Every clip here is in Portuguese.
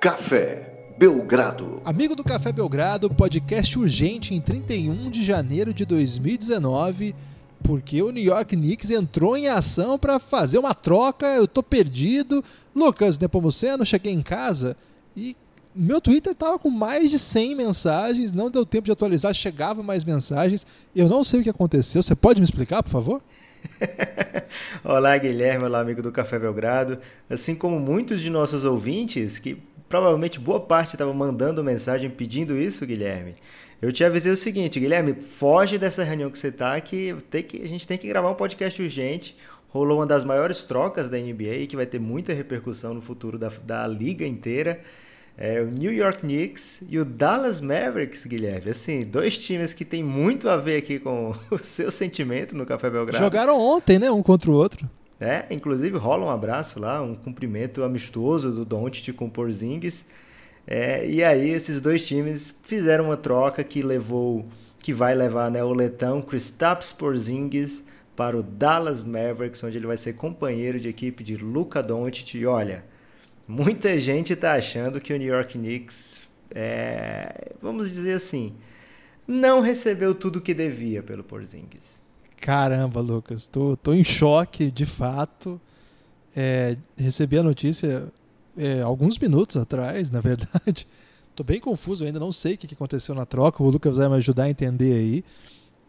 Café Belgrado. Amigo do Café Belgrado, podcast urgente em 31 de janeiro de 2019, porque o New York Knicks entrou em ação para fazer uma troca. Eu tô perdido. Lucas Nepomuceno, cheguei em casa e meu Twitter tava com mais de 100 mensagens, não deu tempo de atualizar, chegava mais mensagens. Eu não sei o que aconteceu. Você pode me explicar, por favor? Olá, Guilherme, olá, amigo do Café Belgrado. Assim como muitos de nossos ouvintes, que provavelmente boa parte estava mandando mensagem pedindo isso, Guilherme. Eu te avisei o seguinte, Guilherme, foge dessa reunião que você está, que, tem que a gente tem que gravar um podcast urgente. Rolou uma das maiores trocas da NBA, que vai ter muita repercussão no futuro da, da liga inteira. É, o New York Knicks e o Dallas Mavericks, Guilherme. Assim, dois times que tem muito a ver aqui com o seu sentimento no Café Belgrado. Jogaram ontem, né? Um contra o outro. É, inclusive rola um abraço lá, um cumprimento amistoso do Doncic com o Porzingis. É, e aí esses dois times fizeram uma troca que levou, que vai levar né, o letão Kristaps Porzingis para o Dallas Mavericks, onde ele vai ser companheiro de equipe de Luka Doncic. E olha, muita gente está achando que o New York Knicks, é, vamos dizer assim, não recebeu tudo que devia pelo Porzingis. Caramba, Lucas, tô, tô em choque, de fato. É, recebi a notícia é, alguns minutos atrás, na verdade. Tô bem confuso, ainda não sei o que aconteceu na troca. O Lucas vai me ajudar a entender aí.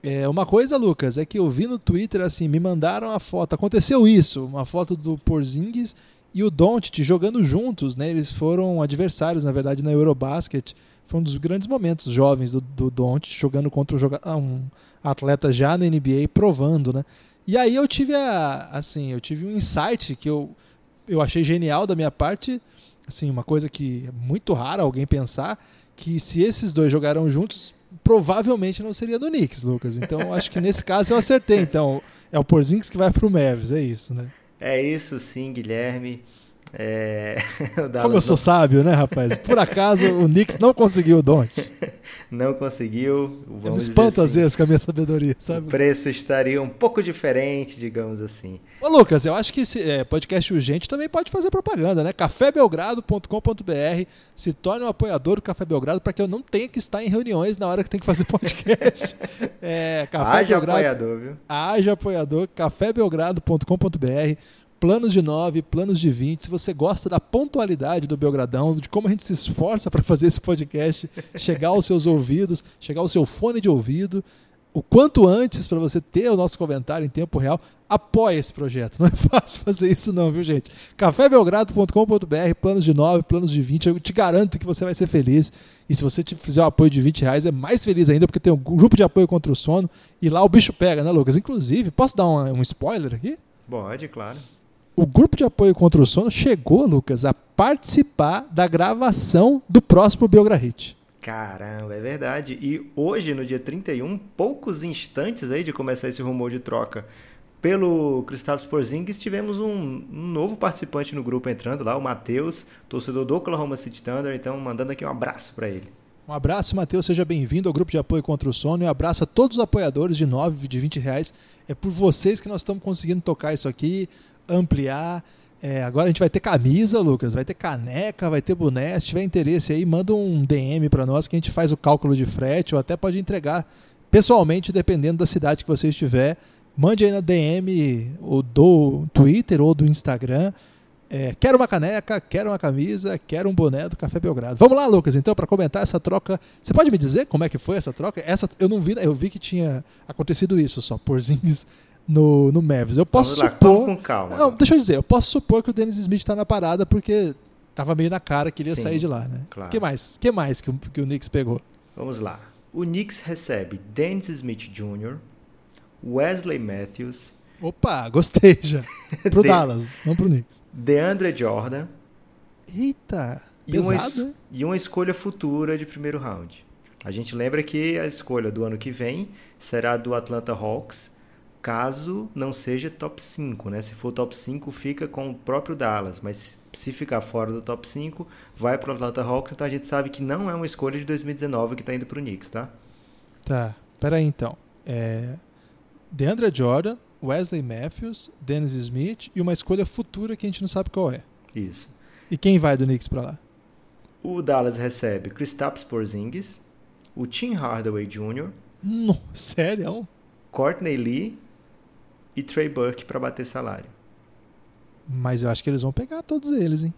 É, uma coisa, Lucas, é que eu vi no Twitter assim, me mandaram a foto. Aconteceu isso, uma foto do Porzingis e o Doncic jogando juntos, né? Eles foram adversários, na verdade, na Eurobasket. Foi um dos grandes momentos jovens do, do Doncic jogando contra um, joga um atleta já na NBA, provando, né? E aí eu tive a, assim, eu tive um insight que eu, eu achei genial da minha parte, assim, uma coisa que é muito rara alguém pensar, que se esses dois jogaram juntos, provavelmente não seria do Knicks, Lucas. Então acho que nesse caso eu acertei. Então é o Porzingis que vai pro Mavis, é isso, né? É isso sim, Guilherme. É... Como eu sou sábio, né, rapaz? Por acaso o Knicks não conseguiu o Don't. não conseguiu. Vamos eu me espanto assim, às vezes com a minha sabedoria, sabe? O preço estaria um pouco diferente, digamos assim. Ô, Lucas, eu acho que esse é, podcast urgente também pode fazer propaganda, né? cafébelgrado.com.br se torne um apoiador do Café Belgrado para que eu não tenha que estar em reuniões na hora que tem que fazer podcast. é, Café Haja Belgrado, apoiador, viu? Haja apoiador, cafébelgrado.com.br planos de 9, planos de 20. Se você gosta da pontualidade do Belgradão, de como a gente se esforça para fazer esse podcast chegar aos seus ouvidos, chegar ao seu fone de ouvido, o quanto antes para você ter o nosso comentário em tempo real, apoie esse projeto. Não é fácil fazer isso não, viu, gente? cafébelgrado.com.br, planos de 9, planos de 20, eu te garanto que você vai ser feliz. E se você fizer o apoio de 20 reais, é mais feliz ainda, porque tem um grupo de apoio contra o sono, e lá o bicho pega, né, Lucas? Inclusive, posso dar um, um spoiler aqui? Pode, claro. O grupo de apoio contra o sono chegou, Lucas, a participar da gravação do próximo Biograhit. Caramba, é verdade. E hoje, no dia 31, poucos instantes aí de começar esse rumor de troca pelo Kristaps Porzingis, tivemos um, um, novo participante no grupo entrando lá, o Matheus, torcedor do Oklahoma City Thunder, então mandando aqui um abraço para ele. Um abraço, Matheus, seja bem-vindo ao grupo de apoio contra o sono e um abraço a todos os apoiadores de 9, de 20 reais. É por vocês que nós estamos conseguindo tocar isso aqui ampliar. É, agora a gente vai ter camisa, Lucas, vai ter caneca, vai ter boné. Se tiver interesse aí, manda um DM para nós que a gente faz o cálculo de frete ou até pode entregar pessoalmente, dependendo da cidade que você estiver. Mande aí na DM ou do Twitter ou do Instagram. É, quero uma caneca, quero uma camisa, quero um boné do Café Belgrado. Vamos lá, Lucas, então, para comentar essa troca. Você pode me dizer como é que foi essa troca? Essa eu não vi, eu vi que tinha acontecido isso só, porzinhos no, no Mavis. Eu posso Vamos supor. com calma. Não, deixa eu dizer, eu posso supor que o Dennis Smith está na parada porque tava meio na cara que ele ia Sim, sair de lá, né? Claro. que mais? que mais que o, que o Knicks pegou? Vamos lá. O Knicks recebe Dennis Smith Jr., Wesley Matthews. Opa, gostei já. Pro De... Dallas, não pro Knicks. DeAndre Jordan. Eita, e pesado, uma, e uma escolha futura de primeiro round. A gente lembra que a escolha do ano que vem será do Atlanta Hawks caso não seja top 5, né? Se for top 5, fica com o próprio Dallas, mas se ficar fora do top 5, vai para o Atlanta Hawks, então a gente sabe que não é uma escolha de 2019 que está indo para o Knicks, tá? Tá, peraí então. É... DeAndre Jordan, Wesley Matthews, Dennis Smith e uma escolha futura que a gente não sabe qual é. Isso. E quem vai do Knicks para lá? O Dallas recebe Kristaps Porzingis, o Tim Hardaway Jr., Nossa, sério? Courtney Lee e Trey Burke para bater salário. Mas eu acho que eles vão pegar todos eles, hein?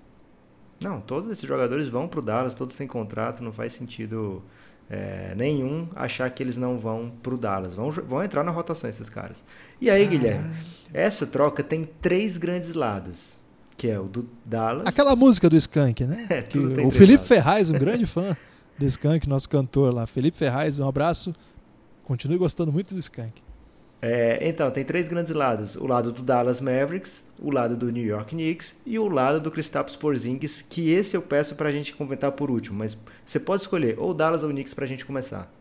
Não, todos esses jogadores vão pro Dallas, todos têm contrato, não faz sentido é, nenhum achar que eles não vão pro Dallas. Vão, vão entrar na rotação esses caras. E aí, Guilherme, essa troca tem três grandes lados. Que é o do Dallas. Aquela música do Skank, né? É, Que o Felipe lados. Ferraz, um grande fã do Skank, nosso cantor lá. Felipe Ferraz, um abraço. Continue gostando muito do Skank. É, então, tem três grandes lados. O lado do Dallas Mavericks, o lado do New York Knicks e o lado do Kristaps Porzingis, que esse eu peço pra gente comentar por último. Mas você pode escolher ou Dallas ou Knicks pra gente começar.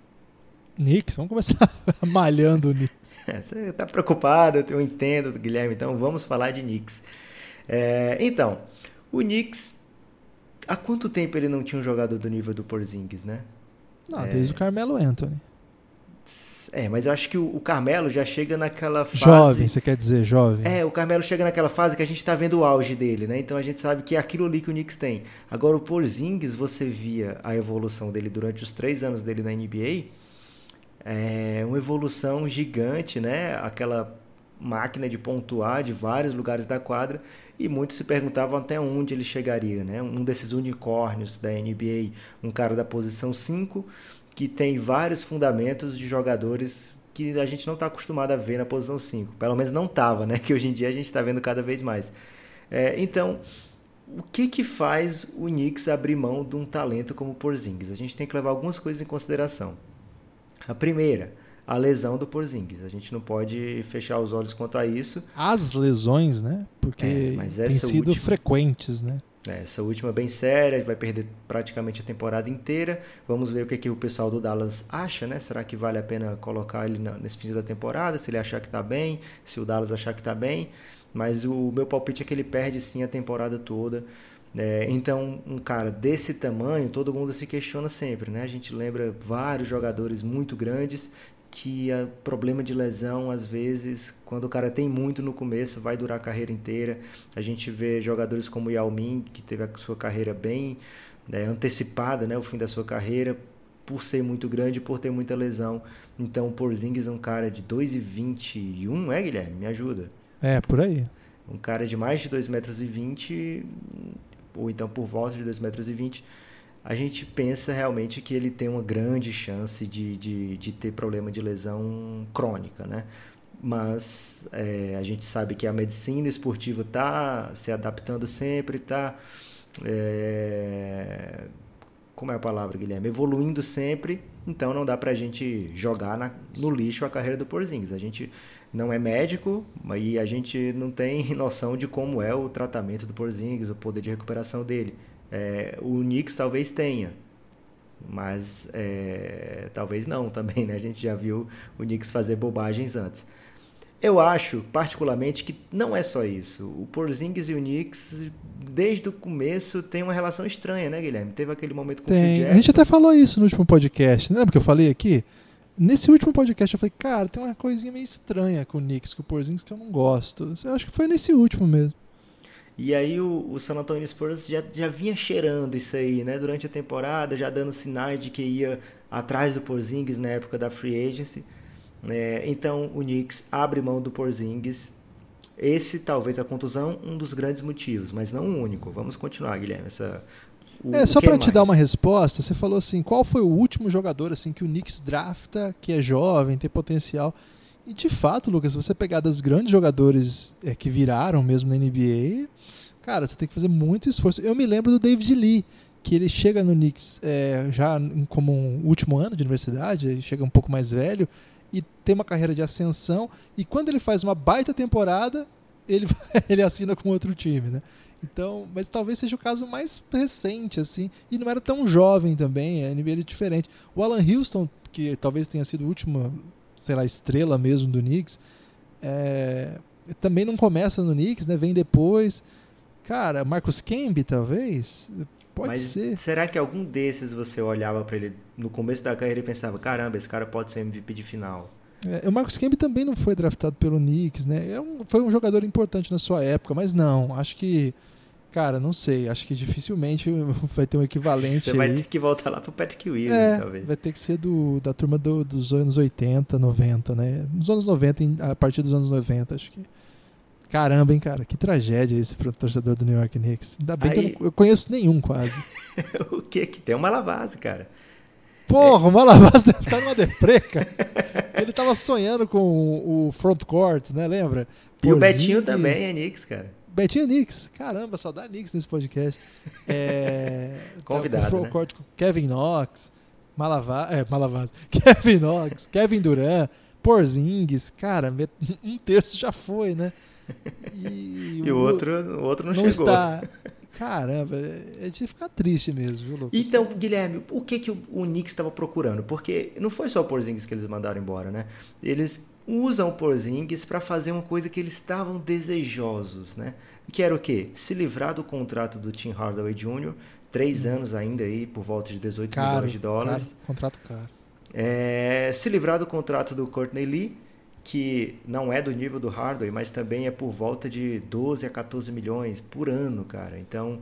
Knicks, vamos começar malhando o Knicks. É, Você tá preocupado, eu entendo, Guilherme, então vamos falar de Knicks. É, então, o Knicks, há quanto tempo ele não tinha um jogador do nível do Porzingis, né? Não, desde o Carmelo Anthony. É, mas eu acho que o o Carmelo já chega naquela fase... Jovem, você quer dizer, jovem. É, o Carmelo chega naquela fase que a gente tá vendo o auge dele, né? Então a gente sabe que é aquilo ali que o Knicks tem. Agora o Porzingis, você via a evolução dele durante os três anos dele na NBA, é uma evolução gigante, né? Aquela máquina de pontuar de vários lugares da quadra e muitos se perguntavam até onde ele chegaria, né? Um desses unicórnios da NBA, um cara da posição 5 que tem vários fundamentos de jogadores que a gente não está acostumado a ver na posição 5. Pelo menos não estava, né? Que hoje em dia a gente está vendo cada vez mais. É, então, o que que faz o Knicks abrir mão de um talento como o Porzingis? A gente tem que levar algumas coisas em consideração. A primeira, a lesão do Porzingis. A gente não pode fechar os olhos quanto a isso. As lesões, né? Porque É, têm sido última- frequentes, né? É, Essa última é bem séria, vai perder praticamente a temporada inteira. Vamos ver o que, que o pessoal do Dallas acha, né? Será que vale a pena colocar ele nesse fim da temporada? Se ele achar que tá bem, se o Dallas achar que tá bem. Mas o meu palpite é que ele perde sim a temporada toda. É, então, um cara desse tamanho, todo mundo se questiona sempre, né? A gente lembra vários jogadores muito grandes que é problema de lesão, às vezes, quando o cara tem muito no começo, vai durar a carreira inteira. A gente vê jogadores como o Yao Ming, que teve a sua carreira bem né, antecipada, né, o fim da sua carreira, por ser muito grande, por ter muita lesão. Então, o Porzingis é um cara de 2,21, é, Guilherme? Me ajuda. É, por aí. Um cara de mais de 2,20 metros, e 20, ou então por volta de 2,20 metros, e 20, a gente pensa realmente que ele tem uma grande chance de, de, de ter problema de lesão crônica, né? Mas é, a gente sabe que a medicina esportiva está se adaptando sempre, está. É, como é a palavra, Guilherme? Evoluindo sempre, então não dá pra gente jogar na- no lixo a carreira do Porzingis. A gente não é médico e a gente não tem noção de como é o tratamento do Porzingis, o poder de recuperação dele. É, o Knicks talvez tenha, mas é, talvez não também, né? A gente já viu o Knicks fazer bobagens antes. Eu acho, particularmente, que não é só isso. O Porzingis e o Knicks, desde o começo, tem uma relação estranha, né, Guilherme? Teve aquele momento com o Phil Tem. A gente até falou isso no último podcast. Lembra que eu falei aqui? Nesse último podcast eu falei, cara, tem uma coisinha meio estranha com o Knicks, com o Porzingis que eu não gosto. Eu acho que foi nesse último mesmo. E aí o, o San Antonio Spurs já, já vinha cheirando isso aí, né? Durante a temporada, já dando sinais de que ia atrás do Porzingis na época da free agency. É, então o Knicks abre mão do Porzingis. Esse talvez a contusão um dos grandes motivos, mas não o único. Vamos continuar, Guilherme. Essa, o- é, só pra te dar uma resposta, você falou assim, qual foi o último jogador assim que o Knicks drafta, que é jovem, tem potencial? E de fato, Lucas, se você pegar dos grandes jogadores é, que viraram mesmo na NBA, cara, você tem que fazer muito esforço. Eu me lembro do David Lee, que ele chega no Knicks é, já como um último ano de universidade, ele chega um pouco mais velho e tem uma carreira de ascensão. E quando ele faz uma baita temporada, ele, ele assina com outro time, né? Então, mas talvez seja o caso mais recente, assim. E não era tão jovem também, NBA era diferente. O Alan Houston, que talvez tenha sido a última, sei lá, estrela mesmo do Knicks, é, também não começa no Knicks, né? Vem depois. Cara, Marcus Camby, talvez? Pode Mas ser. será que algum desses você olhava pra ele no começo da carreira e pensava, caramba, esse cara pode ser MVP de final? É, o Marcus Camby também não foi draftado pelo Knicks, né? É um- foi um jogador importante na sua época, mas não, acho que Cara, não sei. Acho que dificilmente vai ter um equivalente. Você vai aí. ter que voltar lá pro Patrick Williams, É, talvez. vai ter que ser do, da turma do- dos anos 80, 90, né? Nos anos 90, em- a partir dos anos 90, acho que. Caramba, hein, cara? Que tragédia esse pro torcedor do New York Knicks. Ainda bem que eu, Aí- não, eu conheço nenhum quase. o que que tem? Uma lavase, cara. Porra, o Malavaz deve estar numa deprê, cara. Ele tava sonhando com o, front court, né? Lembra? E o Betinho também é Knicks, cara. Betinho Knicks. Caramba, só dá Knicks nesse podcast. É, Convidado, o né? court com Kevin Knox, Malavaz, é, Malavaz. Kevin Knox, Kevin Durant, Porzingis. Cara, um terço já foi, né? E, E o outro, o outro não, não chegou. está. Caramba, é de ficar triste mesmo, viu, Lucas? Então, Guilherme, o que, que o, o Knicks estava procurando? Porque não foi só o Porzingis que eles mandaram embora, né? Eles usam o Porzingis para fazer uma coisa que eles estavam desejosos, né? Que era o quê? Se livrar do contrato do Tim Hardaway Jr., três anos ainda aí, por volta de 18 caro, milhões de dólares. caro, contrato caro. É, se livrar do contrato do Courtney Lee, que não é do nível do Hardaway, mas também é por volta de 12 a 14 milhões por ano, cara. Então,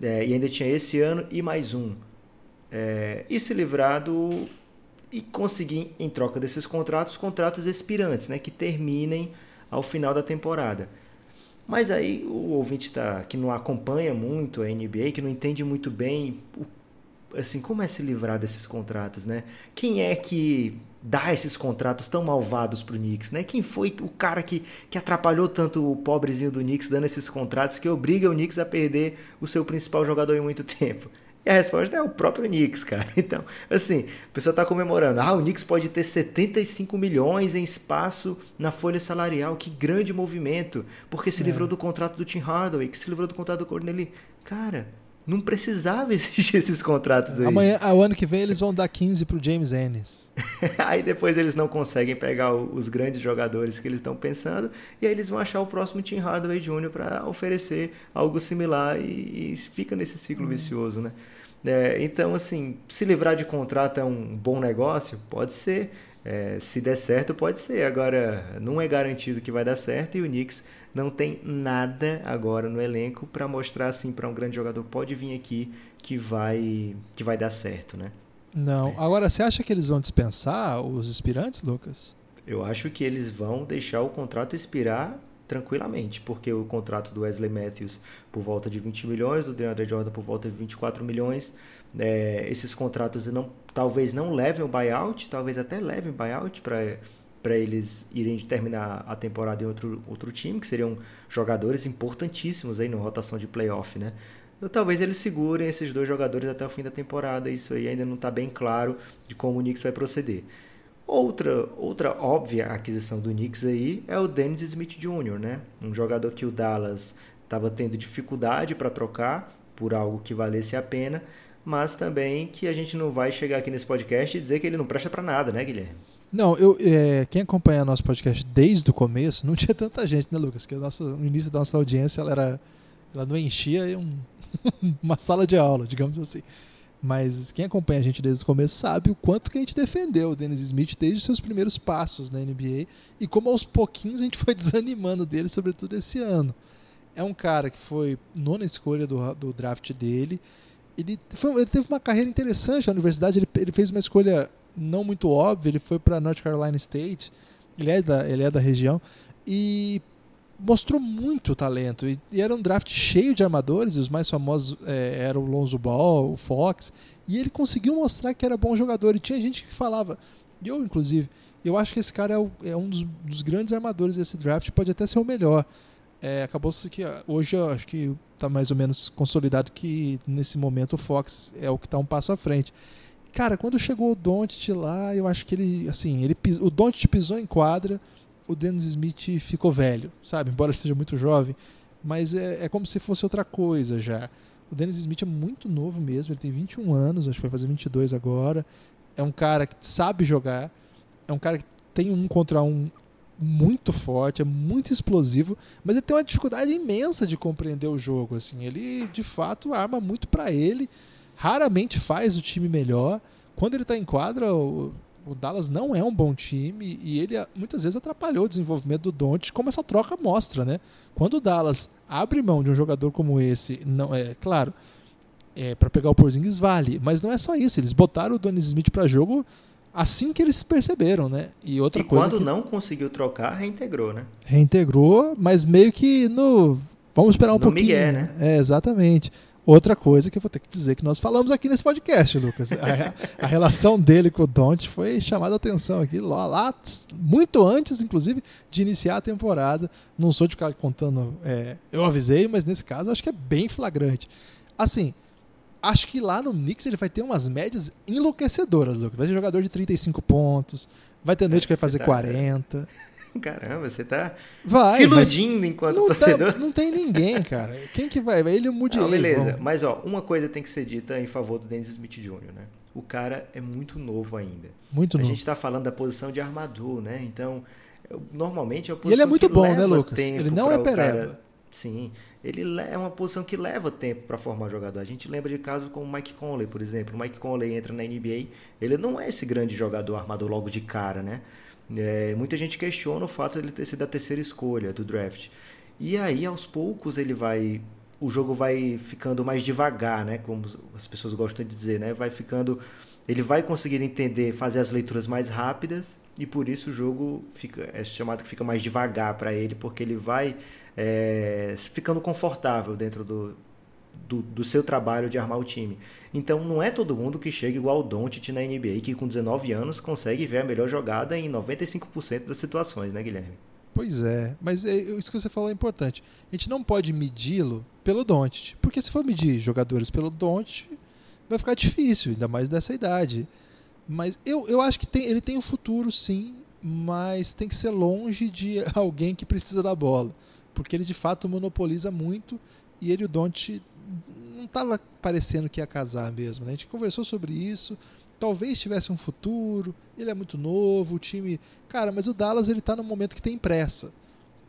é, e ainda tinha esse ano e mais um. É, e se livrar do. E conseguir, em troca desses contratos, contratos expirantes, né, que terminem ao final da temporada. Mas aí o ouvinte tá, que não acompanha muito a NBA, que não entende muito bem o assim, como é se livrar desses contratos, né? Quem é que dá esses contratos tão malvados pro Knicks, né? Quem foi o cara que, que atrapalhou tanto o pobrezinho do Knicks dando esses contratos que obriga o Knicks a perder o seu principal jogador em muito tempo? E a resposta é o próprio Knicks, cara. Então, assim, a pessoa tá comemorando. Ah, o Knicks pode ter 75 milhões em espaço na folha salarial. Que grande movimento. Porque se É. livrou do contrato do Tim Hardaway, que se livrou do contrato do Corneli. Cara, não precisava existir esses contratos aí. Amanhã, ao ano que vem, eles vão dar 15 pro James Ennis. Aí depois eles não conseguem pegar o- os grandes jogadores que eles estão pensando e aí eles vão achar o próximo Tim Hardaway Jr. para oferecer algo similar e, e fica nesse ciclo vicioso, né? É, então, assim, se livrar de contrato é um bom negócio? Pode ser. É, se der certo, pode ser. Agora, não é garantido que vai dar certo e o Knicks não tem nada agora no elenco para mostrar assim para um grande jogador pode vir aqui que vai que vai dar certo, né? Não. Agora, você acha que eles vão dispensar os aspirantes, Lucas? Eu acho que eles vão deixar o contrato expirar tranquilamente, porque o contrato do Wesley Matthews por volta de 20 milhões, do DeAndre Jordan por volta de 24 milhões, é, esses contratos não, talvez não levem o buyout, talvez até levem buyout para para eles irem terminar a temporada em outro, outro time, que seriam jogadores importantíssimos aí na rotação de playoff, né? Então, talvez eles segurem esses dois jogadores até o fim da temporada, isso aí ainda não está bem claro de como o Knicks vai proceder. Outra, outra óbvia aquisição do Knicks aí é o Dennis Smith Jr., né? Um jogador que o Dallas estava tendo dificuldade para trocar por algo que valesse a pena, mas também que a gente não vai chegar aqui nesse podcast e dizer que ele não presta para nada, né, Guilherme? Não, eu, é, quem acompanha nosso podcast desde o começo, não tinha tanta gente, né, Lucas? Que o nosso, no início da nossa audiência ela era. Ela não enchia um- uma sala de aula, digamos assim. Mas quem acompanha a gente desde o começo sabe o quanto que a gente defendeu o Dennis Smith desde os seus primeiros passos na NBA e como aos pouquinhos a gente foi desanimando dele, sobretudo esse ano. É um cara que foi nona escolha do, do draft dele. Ele, foi- ele teve uma carreira interessante na universidade. Ele, ele fez uma escolha não muito óbvia. Ele foi para North Carolina State. Ele é da, ele é da região. E mostrou muito talento. E, e era um draft cheio de armadores. E os mais famosos é, eram o Lonzo Ball, o Fox. E ele conseguiu mostrar que era bom jogador. E tinha gente que falava, e eu inclusive, eu acho que esse cara é, o- é um dos, dos grandes armadores desse draft. Pode até ser o melhor. É, acabou-se que ah, hoje eu acho que está mais ou menos consolidado que nesse momento o Fox é o que está um passo à frente. Cara, quando chegou o Doncic lá, eu acho que ele, assim, ele pis- o Doncic pisou em quadra, o Dennis Smith ficou velho, sabe? Embora ele seja muito jovem, mas é, é como se fosse outra coisa já. O Dennis Smith é muito novo mesmo, ele tem 21 anos, acho que vai fazer 22 agora. É um cara que sabe jogar, é um cara que tem um contra um muito forte, é muito explosivo, mas ele tem uma dificuldade imensa de compreender o jogo. Assim, ele de fato arma muito para ele, raramente faz o time melhor. Quando ele está em quadra, o, O Dallas não é um bom time e ele muitas vezes atrapalhou o desenvolvimento do Doncic, como essa troca mostra, né? Quando o Dallas abre mão de um jogador como esse, não é claro, é, para pegar o Porzingis vale, mas não é só isso. Eles botaram o Donis Smith para jogo assim que eles perceberam, né? E outra e coisa quando que... não conseguiu trocar, reintegrou, né? Reintegrou, mas meio que no vamos esperar um no pouquinho. Miguel, né? É, exatamente. Outra coisa que eu vou ter que dizer que nós falamos aqui nesse podcast, Lucas. A, a relação dele com o Don't foi chamada a atenção aqui lá, lá, muito antes, inclusive, de iniciar a temporada. Não sou de ficar contando, é, eu avisei, mas nesse caso acho que é bem flagrante. Assim, acho que lá no Knicks ele vai ter umas médias enlouquecedoras, Lucas. Vai ser jogador de 35 pontos, vai ter noite que vai fazer tá... 40. Caramba, você tá vai, se iludindo enquanto não torcedor. Tá, não tem ninguém, cara. Quem que vai? Ele e o Moody. Não, beleza. Vamos. Mas, ó, uma coisa tem que ser dita em favor do Dennis Smith Jr., né? O cara é muito novo ainda. Muito a novo. A gente tá falando da posição de armador, né? Então, normalmente é a posição E ele é muito bom, né, Lucas? Ele não é pereba. Cara... Sim. Ele é uma posição que leva tempo para formar jogador. A gente lembra de casos como o Mike Conley, por exemplo. O Mike Conley entra na NBA, ele não é esse grande jogador armador logo de cara, né? É, muita gente questiona o fato de ele ter sido a terceira escolha do draft. E aí, aos poucos, ele vai. O jogo vai ficando mais devagar, né? Como as pessoas gostam de dizer, né? Vai ficando. Ele vai conseguir entender, fazer as leituras mais rápidas e por isso o jogo fica é chamado que fica mais devagar para ele, porque ele vai é, ficando confortável dentro do, do, do, seu trabalho de armar o time. Então não é todo mundo que chega igual o Doncic na NBA, que com 19 anos consegue ver a melhor jogada em 95% das situações, né, Guilherme? Pois é, mas é, isso que você falou é importante. A gente não pode medi-lo pelo Doncic, porque se for medir jogadores pelo Doncic, vai ficar difícil, ainda mais dessa idade. Mas eu, eu acho que tem, ele tem um futuro, sim, mas tem que ser longe de alguém que precisa da bola, porque ele de fato monopoliza muito e ele o Doncic não estava parecendo que ia casar mesmo. Né? A gente conversou sobre isso. Talvez tivesse um futuro. Ele é muito novo, o time. Cara, mas o Dallas ele tá num momento que tem pressa.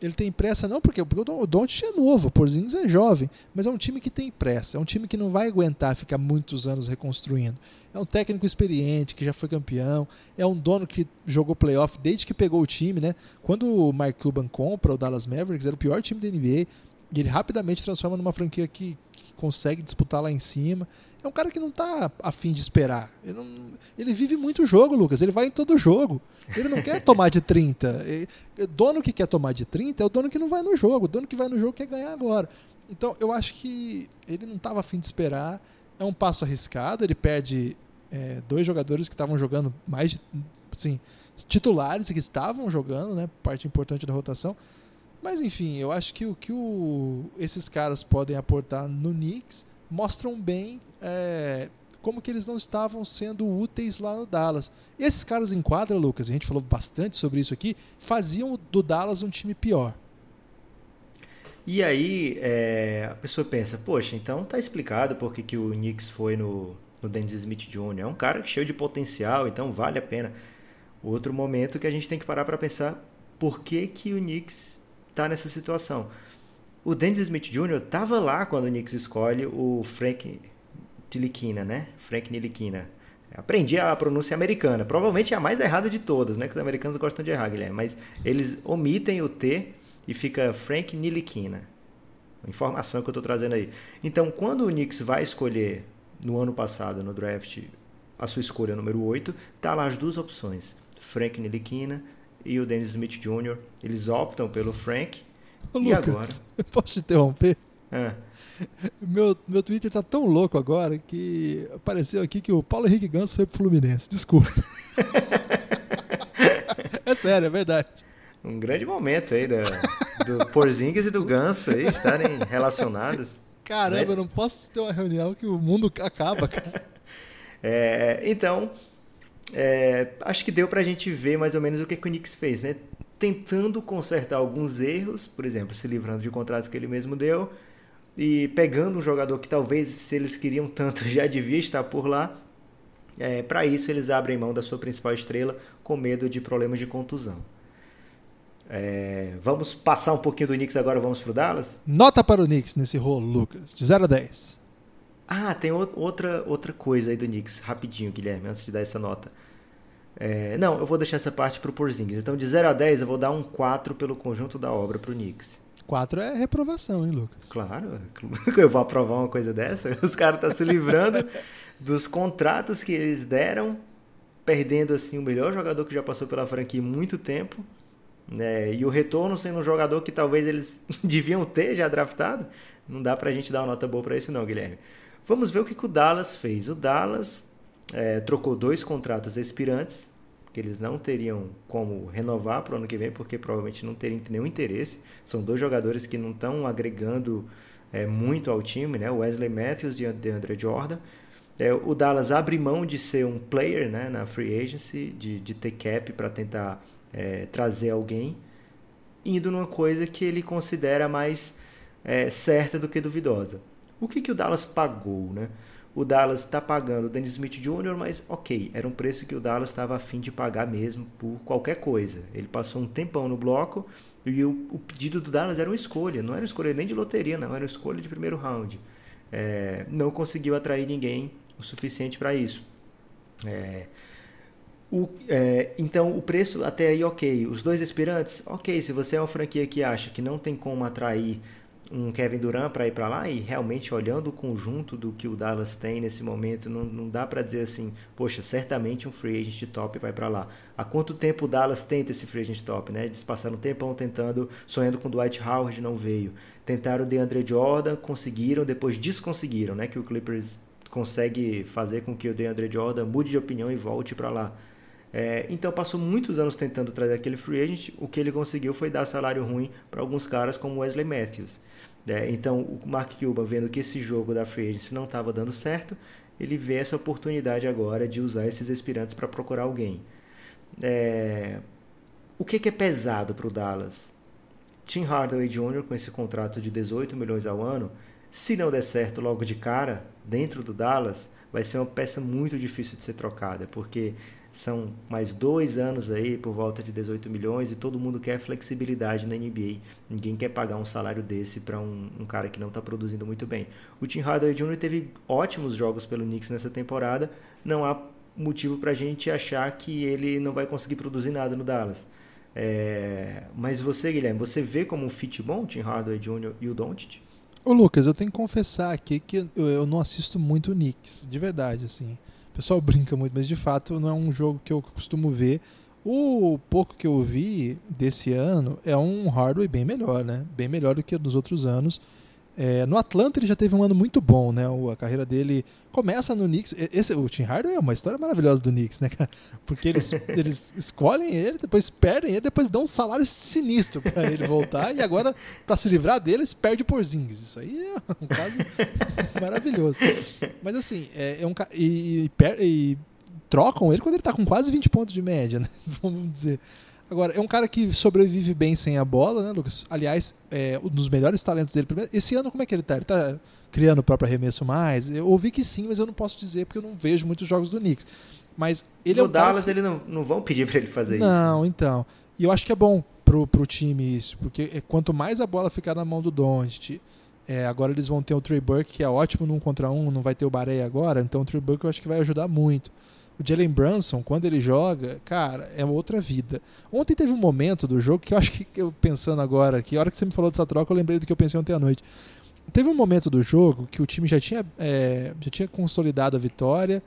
Ele tem pressa não porque, porque o Doncic é novo, o Porzingis é jovem, mas é um time que tem pressa, é um time que não vai aguentar ficar muitos anos reconstruindo. É um técnico experiente que já foi campeão, é um dono que jogou playoff desde que pegou o time, né? Quando o Mark Cuban compra o Dallas Mavericks, era o pior time da NBA, e ele rapidamente transforma numa franquia que consegue disputar lá em cima. É um cara que não está afim de esperar. Ele, não, ele, vive muito jogo, Lucas. Ele vai em todo jogo. Ele não quer tomar de 30. O dono que quer tomar de 30 é o dono que não vai no jogo. O dono que vai no jogo quer ganhar agora. Então, eu acho que ele não estava afim de esperar. É um passo arriscado. Ele perde é, dois jogadores que estavam jogando mais de. Assim, titulares que estavam jogando, né? Parte importante da rotação. Mas enfim, eu acho que o que o, esses caras podem aportar no Knicks mostram bem é, como que eles não estavam sendo úteis lá no Dallas. Esses caras em quadra, Lucas, a gente falou bastante sobre isso aqui, faziam do Dallas um time pior. E aí é, a pessoa pensa, poxa, então tá explicado por que, que o Knicks foi no, no Dennis Smith Jr. É um cara cheio de potencial, então vale a pena. Outro momento que a gente tem que parar para pensar por que, que o Knicks está nessa situação. O Dennis Smith Jr. estava lá quando o Knicks escolhe o Frank Tilikina, né? Frank Nilikina. Aprendi a pronúncia americana. Provavelmente é a mais errada de todas, né? Que os americanos gostam de errar, Guilherme. Mas eles omitem o T e fica Frank Nilikina. Informação que eu estou trazendo aí. Então, quando o Knicks vai escolher, no ano passado, no draft, a sua escolha número 8, tá lá as duas opções. Frank Nilikina e o Dennis Smith Jr. Eles optam pelo Frank. Ô, e Lucas, agora? Posso te interromper? É. Meu, meu Twitter tá tão louco agora que apareceu aqui que o Paulo Henrique Ganso foi pro Fluminense. Desculpa. é sério, é verdade. Um grande momento aí da, do Porzingis e do Ganso aí estarem relacionados. Caramba, né? eu não posso ter uma reunião que o mundo acaba, cara. É, então, é, acho que deu para a gente ver mais ou menos o que, que o Knicks fez, né? Tentando consertar alguns erros, por exemplo, se livrando de contratos que ele mesmo deu e pegando um jogador que talvez, se eles queriam tanto, já devia estar por lá. É, para isso, eles abrem mão da sua principal estrela com medo de problemas de contusão. É, vamos passar um pouquinho do Knicks agora, vamos para o Dallas? Nota para o Knicks nesse rolo, Lucas, de 0 a 10. Ah, tem outra, outra coisa aí do Knicks, rapidinho, Guilherme, antes de dar essa nota. É, não, eu vou deixar essa parte pro Porzingis. Então, de 0 a 10, eu vou dar um 4 pelo conjunto da obra pro Knicks. 4 é reprovação, hein, Lucas? Claro, eu vou aprovar uma coisa dessa. Os caras estão tá se livrando dos contratos que eles deram, perdendo assim o melhor jogador que já passou pela franquia em muito tempo. Né? E o retorno sendo um jogador que talvez eles deviam ter já draftado. Não dá pra gente dar uma nota boa para isso, não, Guilherme. Vamos ver o que, que o Dallas fez. O Dallas é, trocou dois contratos expirantes, que eles não teriam como renovar para o ano que vem, porque provavelmente não teriam nenhum interesse. São dois jogadores que não estão agregando é, muito ao time, né? Wesley Matthews e DeAndre Jordan. É, o Dallas abre mão de ser um player né, na free agency, de, de ter cap para tentar é, trazer alguém, indo numa coisa que ele considera mais é, certa do que duvidosa. O que, que o Dallas pagou? Né? O Dallas está pagando o Dennis Smith Jr., mas ok, era um preço que o Dallas estava afim de pagar mesmo por qualquer coisa. Ele passou um tempão no bloco e o, o, pedido do Dallas era uma escolha, não era uma escolha nem de loteria, não, era uma escolha de primeiro round. É, não conseguiu atrair ninguém o suficiente para isso. É, o, é, então o preço até aí ok. Os dois aspirantes, ok. Se você é uma franquia que acha que não tem como atrair um Kevin Durant para ir para lá e realmente olhando o conjunto do que o Dallas tem nesse momento, não, não dá para dizer assim, poxa, certamente um free agent top vai para lá. Há quanto tempo o Dallas tenta esse free agent top, né? Eles passaram um tempão tentando, sonhando com Dwight Howard, não veio. Tentaram o DeAndre Jordan, conseguiram, depois desconseguiram, né? Que o Clippers consegue fazer com que o DeAndre Jordan mude de opinião e volte para lá. É, então passou muitos anos tentando trazer aquele free agent, o que ele conseguiu foi dar salário ruim para alguns caras como Wesley Matthews. É, então o Mark Cuban vendo que esse jogo da free agency não estava dando certo, ele vê essa oportunidade agora de usar esses aspirantes para procurar alguém. É, o que, que é pesado para o Dallas? Tim Hardaway Jr. com esse contrato de 18 milhões ao ano, se não der certo logo de cara, dentro do Dallas, vai ser uma peça muito difícil de ser trocada, porque são mais dois anos aí por volta de 18 milhões e todo mundo quer flexibilidade na NBA. Ninguém quer pagar um salário desse para um, um, cara que não está produzindo muito bem. O Tim Hardaway Jr. teve ótimos jogos pelo Knicks nessa temporada. Não há motivo para a gente achar que ele não vai conseguir produzir nada no Dallas. É... Mas você, Guilherme, você vê como um fit bom o Tim Hardaway Jr. e o Doncic? Ô Lucas, eu tenho que confessar aqui que eu não assisto muito o Knicks, de verdade, assim. Pessoal brinca muito, mas de fato não é um jogo que eu costumo ver. O pouco que eu vi desse ano é um hardware bem melhor, né? Bem melhor do que dos outros anos. É, no Atlanta ele já teve um ano muito bom, né? A carreira dele começa no Knicks. Esse, o Tim Hardaway é uma história maravilhosa do Knicks, né, cara? Porque eles, eles escolhem ele, depois perdem ele, depois dão um salário sinistro para ele voltar e agora, para se livrar deles, perde por Zings. Isso aí é um caso maravilhoso. Mas assim, é, é um e, e, e, trocam ele quando ele tá com quase 20 pontos de média, né? Vamos dizer. Agora, é um cara que sobrevive bem sem a bola, né, Lucas? Aliás, é um dos melhores talentos dele. Esse ano, como é que ele tá? Ele tá criando o próprio arremesso mais? Eu ouvi que sim, mas eu não posso dizer porque eu não vejo muitos jogos do Knicks. Mas ele no é um Dallas, que... ele não, não vão pedir para ele fazer não, isso. Não, então. E eu acho que é bom pro, pro time isso, porque é, quanto mais a bola ficar na mão do Doncic, é, agora eles vão ter o Trey Burke, que é ótimo num contra um, não vai ter o Baré agora, então o Trey Burke eu acho que vai ajudar muito. O Jalen Brunson, quando ele joga, cara, é outra vida. Ontem teve um momento do jogo que eu acho que, eu pensando agora, que a hora que você me falou dessa troca, eu lembrei do que eu pensei ontem à noite. Teve um momento do jogo que o time já tinha, é, já tinha consolidado a vitória,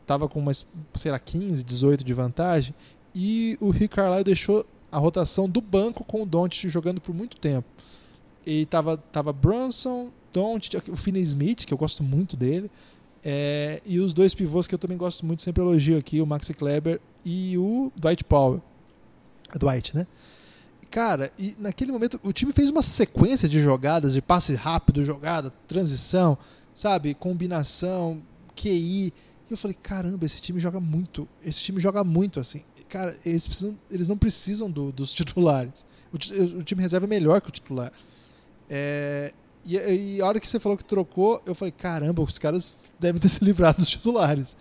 estava com umas, sei lá, 15, 18 de vantagem, e o Rick Carlisle deixou a rotação do banco com o Doncic jogando por muito tempo. E tava, tava Brunson, Doncic, o Finney Smith, que eu gosto muito dele, é, e os dois pivôs que eu também gosto muito, sempre elogio aqui, o Maxi Kleber e o Dwight Powell. Dwight, né? Cara, e naquele momento o time fez uma sequência de jogadas, de passe rápido, jogada, transição, sabe? Combinação, QI. E eu falei, caramba, esse time joga muito. Esse time joga muito assim. Cara, eles, precisam, eles não precisam do, dos titulares. O, o, time reserva é melhor que o titular. É, e, e, a hora que você falou que trocou, eu falei, caramba, os caras devem ter se livrado dos titulares.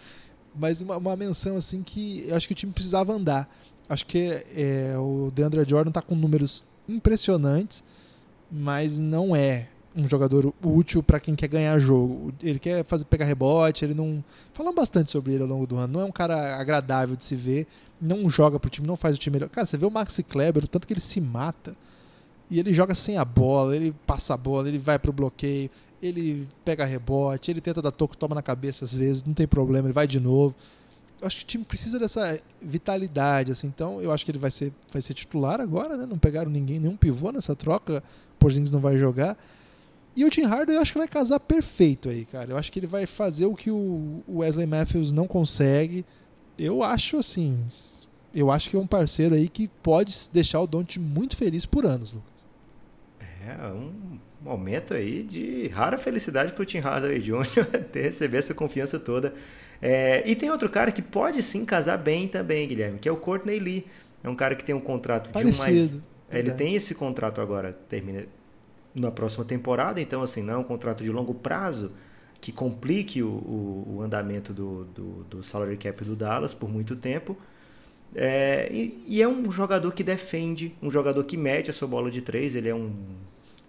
Mas uma, uma menção assim que eu acho que o time precisava andar. Acho que é, o DeAndre Jordan está com números impressionantes, mas não é um jogador útil para quem quer ganhar jogo. Ele quer fazer pegar rebote, ele não. Falamos bastante sobre ele ao longo do ano. Não é um cara agradável de se ver, não joga pro time, não faz o time melhor. Cara, você vê o Maxi Kleber, o tanto que ele se mata. E ele joga sem a bola, ele passa a bola, ele vai pro bloqueio, ele pega rebote, ele tenta dar toco, toma na cabeça às vezes, não tem problema, ele vai de novo. Eu acho que o time precisa dessa vitalidade, assim. Então, eu acho que ele vai ser, vai ser titular agora, né? Não pegaram ninguém, nenhum pivô nessa troca. Porzingis não vai jogar. E o Tim Harden eu acho que vai casar perfeito aí, cara. Eu acho que ele vai fazer o que o Wesley Matthews não consegue. Eu acho assim, eu acho que é um parceiro aí que pode deixar o Don't muito feliz por anos, Lucas. É um momento aí de rara felicidade para o Tim Hardaway Jr. ter receber essa confiança toda. É, e tem outro cara que pode sim casar bem também, Guilherme, que é o Courtney Lee. É um cara que tem um contrato Parecido, de um mais. É, ele tem esse contrato agora, termina na próxima temporada, então assim, não é um contrato de longo prazo que complique o, o, o andamento do, do, do, salary cap do Dallas por muito tempo. É, e, e, é um jogador que defende, um jogador que mete a sua bola de três, ele é um,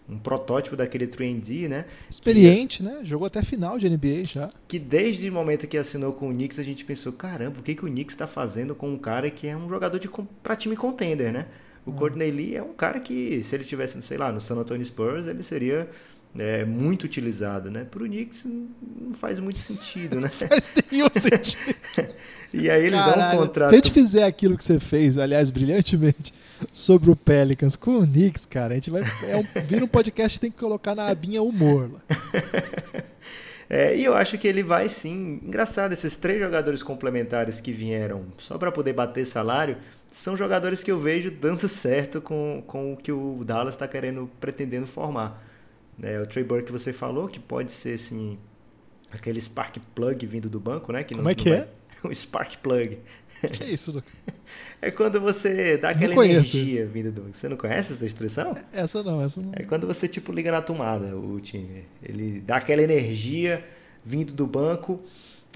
um protótipo daquele 3D, né? Experiente, que, né? Jogou até final de NBA já. Que desde o momento que assinou com o Knicks, a gente pensou, caramba, o que, que o Knicks está fazendo com um cara que é um jogador de para time contender, né? O hum. Courtney Lee é um cara que, se ele tivesse, sei lá, no San Antonio Spurs, ele seria é, muito utilizado, né? Para o Knicks não faz muito sentido, né? faz nenhum sentido. e aí eles Caralho, dão um contrato. Se a gente fizer aquilo que você fez, aliás, brilhantemente, sobre o Pelicans com o Knicks, cara, a gente vai é um, vir um podcast tem que colocar na abinha humor. É, e eu acho que ele vai sim. Engraçado, esses três jogadores complementares que vieram só para poder bater salário são jogadores que eu vejo dando certo com, com o que o Dallas está querendo, pretendendo formar. É, o Trey Burke que você falou, que pode ser assim, aquele spark plug vindo do banco, né? Que Como não, é que é? O spark plug. Que é isso, Lucas? É quando você dá aquela energia isso. vindo do banco. Você não conhece essa expressão? Essa não, essa não. É quando você tipo liga na tomada o time. Ele dá aquela energia vindo do banco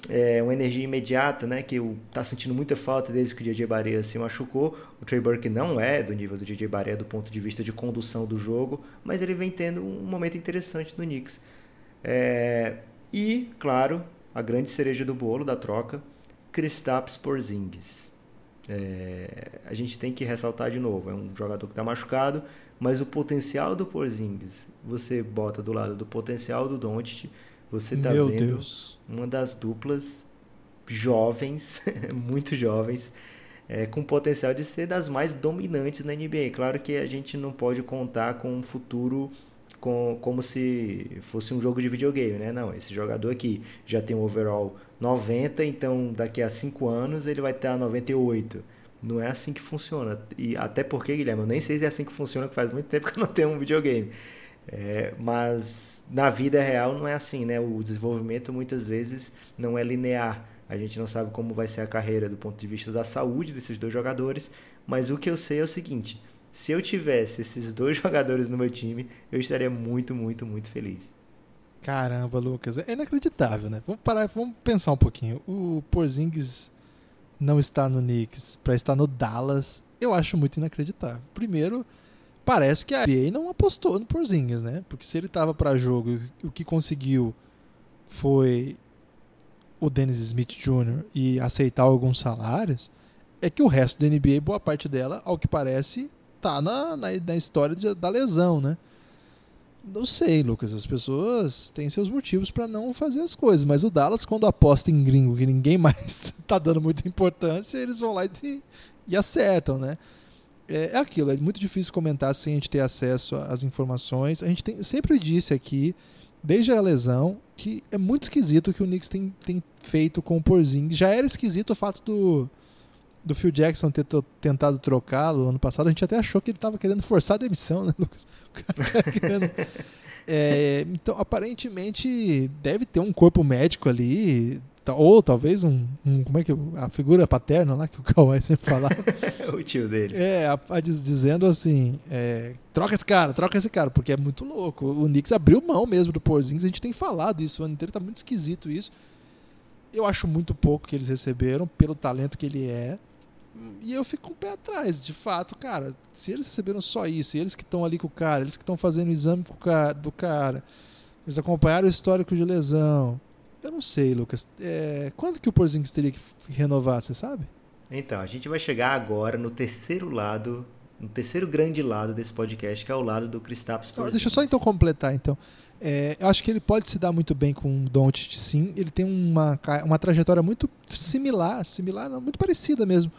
é, uma energia imediata, né? Que tá sentindo muita falta desde que o DJ Barea se machucou. O Trey Burke não é do nível do DJ Barea do ponto de vista de condução do jogo, mas ele vem tendo um momento interessante no Knicks. É, e, claro, a grande cereja do bolo da troca, Kristaps Porzingis. É, a gente tem que ressaltar de novo, é um jogador que está machucado, mas o potencial do Porzingis, você bota do lado do potencial do Doncic, você está vendo Deus. uma das duplas jovens, muito jovens, é, com potencial de ser das mais dominantes na NBA. Claro que a gente não pode contar com um futuro com, como se fosse um jogo de videogame, né? Não, esse jogador aqui já tem um overall 90, então daqui a 5 anos ele vai ter a 98. Não é assim que funciona. E até porque, Guilherme, eu nem sei se é assim que funciona, que faz muito tempo que eu não tenho um videogame. É, mas na vida real não é assim, né? O desenvolvimento muitas vezes não é linear. A gente não sabe como vai ser a carreira do ponto de vista da saúde desses dois jogadores, mas o que eu sei é o seguinte: se eu tivesse esses dois jogadores no meu time, eu estaria muito, muito, muito feliz. Caramba, Lucas, é inacreditável, né? Vamos parar, vamos pensar um pouquinho. O Porzingis não está no Knicks para estar no Dallas, eu acho muito inacreditável. Primeiro, parece que a NBA não apostou no Porzingis, né? Porque se ele estava para jogo, o que conseguiu foi o Dennis Smith Jr. e aceitar alguns salários, é que o resto da NBA, boa parte dela, ao que parece, tá na, na, na história de, da lesão, né? Não sei, Lucas. As pessoas têm seus motivos para não fazer as coisas, mas o Dallas, quando aposta em gringo que ninguém mais tá dando muita importância, eles vão lá e, e acertam, né? É, é aquilo, é muito difícil comentar sem a gente ter acesso às informações. A gente tem, sempre disse aqui, desde a lesão, que é muito esquisito o que o Knicks tem, tem feito com o Porzingis. Já era esquisito o fato do, do Phil Jackson ter tentado trocá-lo ano passado. A gente até achou que ele estava querendo forçar a demissão, né, Lucas? querendo... é, então, aparentemente, deve ter um corpo médico ali ou talvez um, um, como é que a figura paterna lá que o Kawhi sempre falava o tio dele é a, a, dizendo assim é, troca esse cara troca esse cara porque é muito louco o Knicks abriu mão mesmo do Porzingis a gente tem falado isso o ano inteiro tá muito esquisito isso eu acho muito pouco que eles receberam pelo talento que ele é E eu fico com o pé atrás, de fato, cara. Se eles receberam só isso, eles que estão ali com o cara, eles que estão fazendo o exame do cara, eles acompanharam o histórico de lesão. Eu não sei, Lucas. É, quando que o Porzingis teria que renovar, você sabe? Então, a gente vai chegar agora no terceiro lado, no terceiro grande lado desse podcast, que é o lado do Kristaps Porzingis. Deixa eu só então completar, então. É, eu acho que ele pode se dar muito bem com o Doncic, sim. Ele tem uma, uma trajetória muito similar, similar, não, muito parecida mesmo.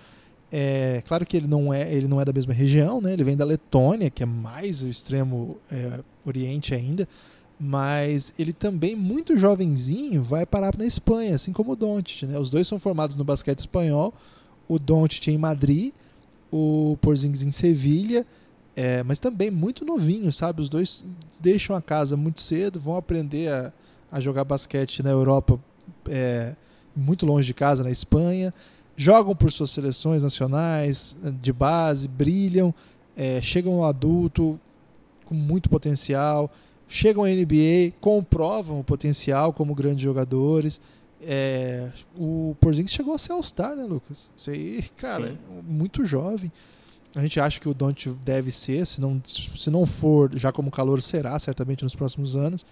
É, claro que ele não é ele não é da mesma região, né? Ele vem da Letônia, que é mais o extremo é, oriente ainda, mas ele também muito jovenzinho vai parar na Espanha, assim como o Doncic, né? Os dois são formados no basquete espanhol. O Doncic em Madrid, o Porzingis em Sevilha é, mas também muito novinho, sabe? Os dois deixam a casa muito cedo, vão aprender a, a jogar basquete na Europa, é, muito longe de casa, na Espanha. Jogam por suas seleções nacionais, de base, brilham, é, chegam ao adulto com muito potencial, chegam à NBA, comprovam o potencial como grandes jogadores. É, o Porzingis chegou a ser All-Star, né, Lucas? Isso aí, cara, Sim. muito jovem. A gente acha que o Don't deve ser, se não, se não for, já como calor será, certamente nos próximos anos.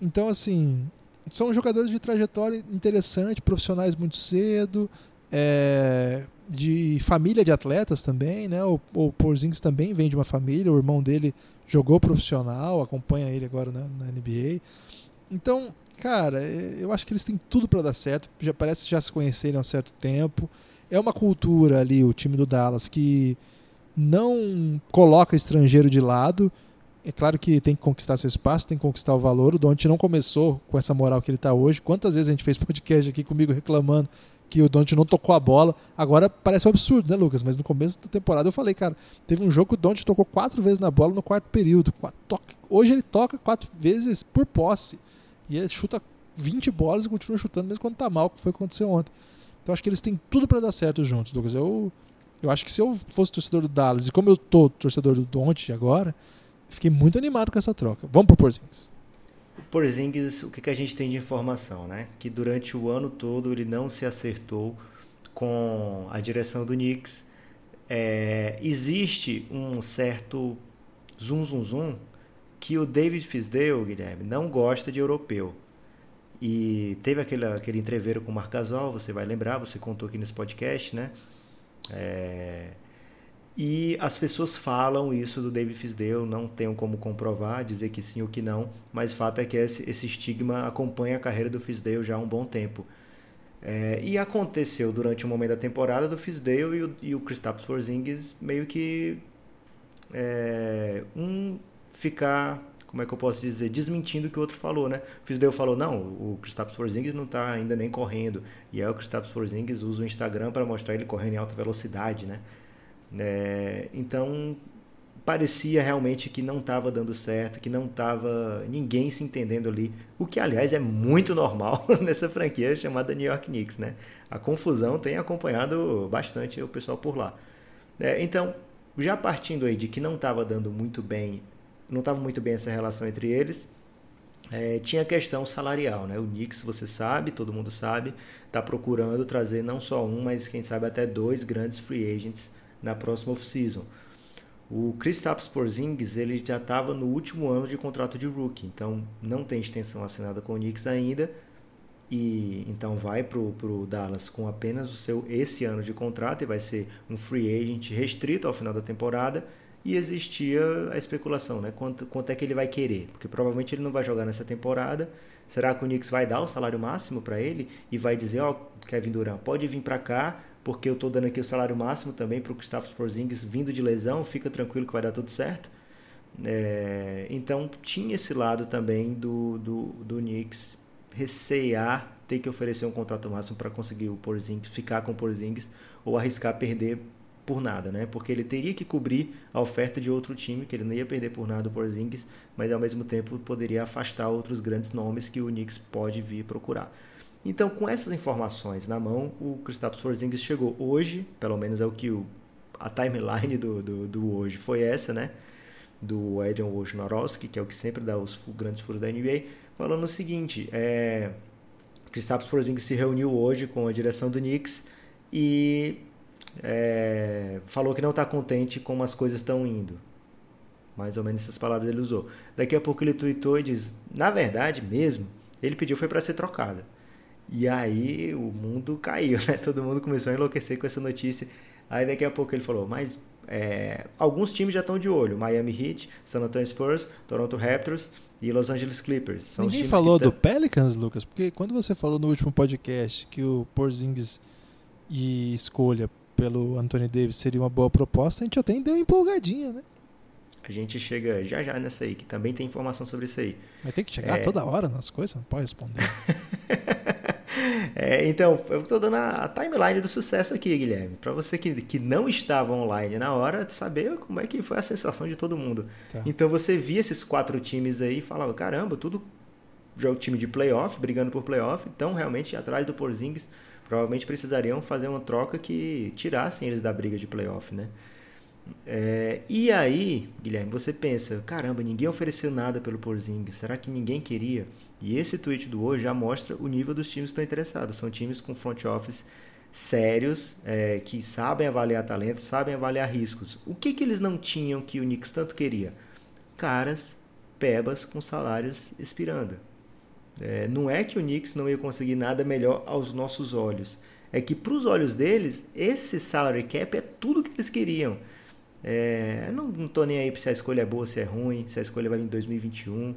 Então, assim, são jogadores de trajetória interessante, profissionais muito cedo, é, de família de atletas também, né? O, o Porzingis também vem de uma família, o irmão dele jogou profissional, acompanha ele agora na, na NBA. Então, cara, é, eu acho que eles têm tudo para dar certo. Já parece já se conhecerem há um certo tempo. É uma cultura ali, o time do Dallas, que não coloca estrangeiro de lado. É claro que tem que conquistar seu espaço, tem que conquistar o valor. O Don't não começou com essa moral que ele está hoje. Quantas vezes a gente fez podcast aqui comigo reclamando que o Don't não tocou a bola. Agora parece um absurdo, né, Lucas? Mas no começo da temporada eu falei, cara, teve um jogo que o Don't tocou quatro vezes na bola no quarto período. Hoje ele toca quatro vezes por posse. E ele chuta 20 bolas e continua chutando mesmo quando tá mal, que foi o que aconteceu ontem. Então acho que eles têm tudo para dar certo juntos, Lucas. Eu eu acho que se eu fosse torcedor do Dallas, e como eu tô torcedor do Don't agora, fiquei muito animado com essa troca. Vamos pro Porzingis. Porzingis, o que, que a gente tem de informação, né? Que durante o ano todo ele não se acertou com a direção do Knicks. É, existe um certo zum zum zum que o David Fisdale, Guilherme, não gosta de europeu. E teve aquele, aquele entreveiro com o Marc Gasol, você vai lembrar, você contou aqui nesse podcast, né? É... E as pessoas falam isso do David Fisdale, não tenho como comprovar, dizer que sim ou que não, mas fato é que esse, esse estigma acompanha a carreira do Fisdale já há um bom tempo. É, e aconteceu durante o momento da temporada do Fisdale e o, e o Porzingis meio que é, um ficar, como é que eu posso dizer, desmentindo o que o outro falou, né? O Fisdale falou, não, o Kristaps Porzingis não está ainda nem correndo. E aí o Kristaps Porzingis usa o Instagram para mostrar ele correndo em alta velocidade, né? É, então parecia realmente que não estava dando certo, que não estava ninguém se entendendo ali, o que aliás é muito normal nessa franquia chamada New York Knicks, né? A confusão tem acompanhado bastante o pessoal por lá. É, então, já partindo aí de que não estava dando muito bem, não estava muito bem essa relação entre eles, é, tinha questão salarial, né? O Knicks, você sabe, todo mundo sabe, está procurando trazer não só um, mas quem sabe até dois grandes free agents na próxima off-season. O Kristaps Porzingis ele já estava no último ano de contrato de rookie, então não tem extensão assinada com o Knicks ainda e então vai para o Dallas com apenas o seu esse ano de contrato e vai ser um free agent restrito ao final da temporada e existia a especulação, né? Quanto, quanto é que ele vai querer? Porque provavelmente ele não vai jogar nessa temporada. Será que o Knicks vai dar o salário máximo para ele e vai dizer, ó, oh, Kevin Durant, pode vir para cá, porque eu estou dando aqui o salário máximo também para o Gustavo Porzingis vindo de lesão, fica tranquilo que vai dar tudo certo. É, então tinha esse lado também do, do, do Knicks recear ter que oferecer um contrato máximo para conseguir o Porzingis, ficar com o Porzingis ou arriscar perder por nada, né? Porque ele teria que cobrir a oferta de outro time, que ele não ia perder por nada o Porzingis, mas ao mesmo tempo poderia afastar outros grandes nomes que o Knicks pode vir procurar. Então, com essas informações na mão, o Kristaps Porzingis chegou hoje, pelo menos é o que o, a timeline do, do, do hoje foi essa, né? Do Adrian Wojnarowski, que é o que sempre dá os grandes furos da NBA, falando o seguinte, é, Kristaps Porzingis se reuniu hoje com a direção do Knicks e é, falou que não está contente como as coisas estão indo. Mais ou menos essas palavras ele usou. Daqui a pouco ele tweetou e diz: na verdade mesmo, ele pediu foi para ser trocado. E aí o mundo caiu, né? Todo mundo começou a enlouquecer com essa notícia. Aí daqui a pouco ele falou: mas é, alguns times já estão de olho: Miami Heat, San Antonio Spurs, Toronto Raptors e Los Angeles Clippers. São Ninguém falou do Pelicans, Lucas? Porque quando você falou no último podcast que o Porzingis e escolha pelo Anthony Davis seria uma boa proposta, a gente até deu empolgadinha, né? A gente chega já já nessa aí, que também tem informação sobre isso aí. Mas tem que chegar é... toda hora nas coisas, não pode responder. é, então, eu estou dando a, timeline do sucesso aqui, Guilherme. Para você que, que não estava online na hora, saber como é que foi a sensação de todo mundo. Tá. Então você via esses quatro times aí e falava, caramba, tudo já é o time de playoff, brigando por playoff, então realmente atrás do Porzingis provavelmente precisariam fazer uma troca que tirassem eles da briga de playoff, né? É, e aí, Guilherme, você pensa, caramba, ninguém ofereceu nada pelo Porzingis, será que ninguém queria? E esse tweet do hoje já mostra o nível dos times que estão interessados. São times com front office sérios, é, que sabem avaliar talentos, sabem avaliar riscos. O que, que eles não tinham que o Knicks tanto queria? Caras, pebas com salários expirando. É, não é que o Knicks não ia conseguir nada melhor aos nossos olhos. É que para os olhos deles, esse salary cap é tudo que eles queriam. É, não, tô nem aí se a escolha é boa se é ruim, se a escolha vai vir em 2021.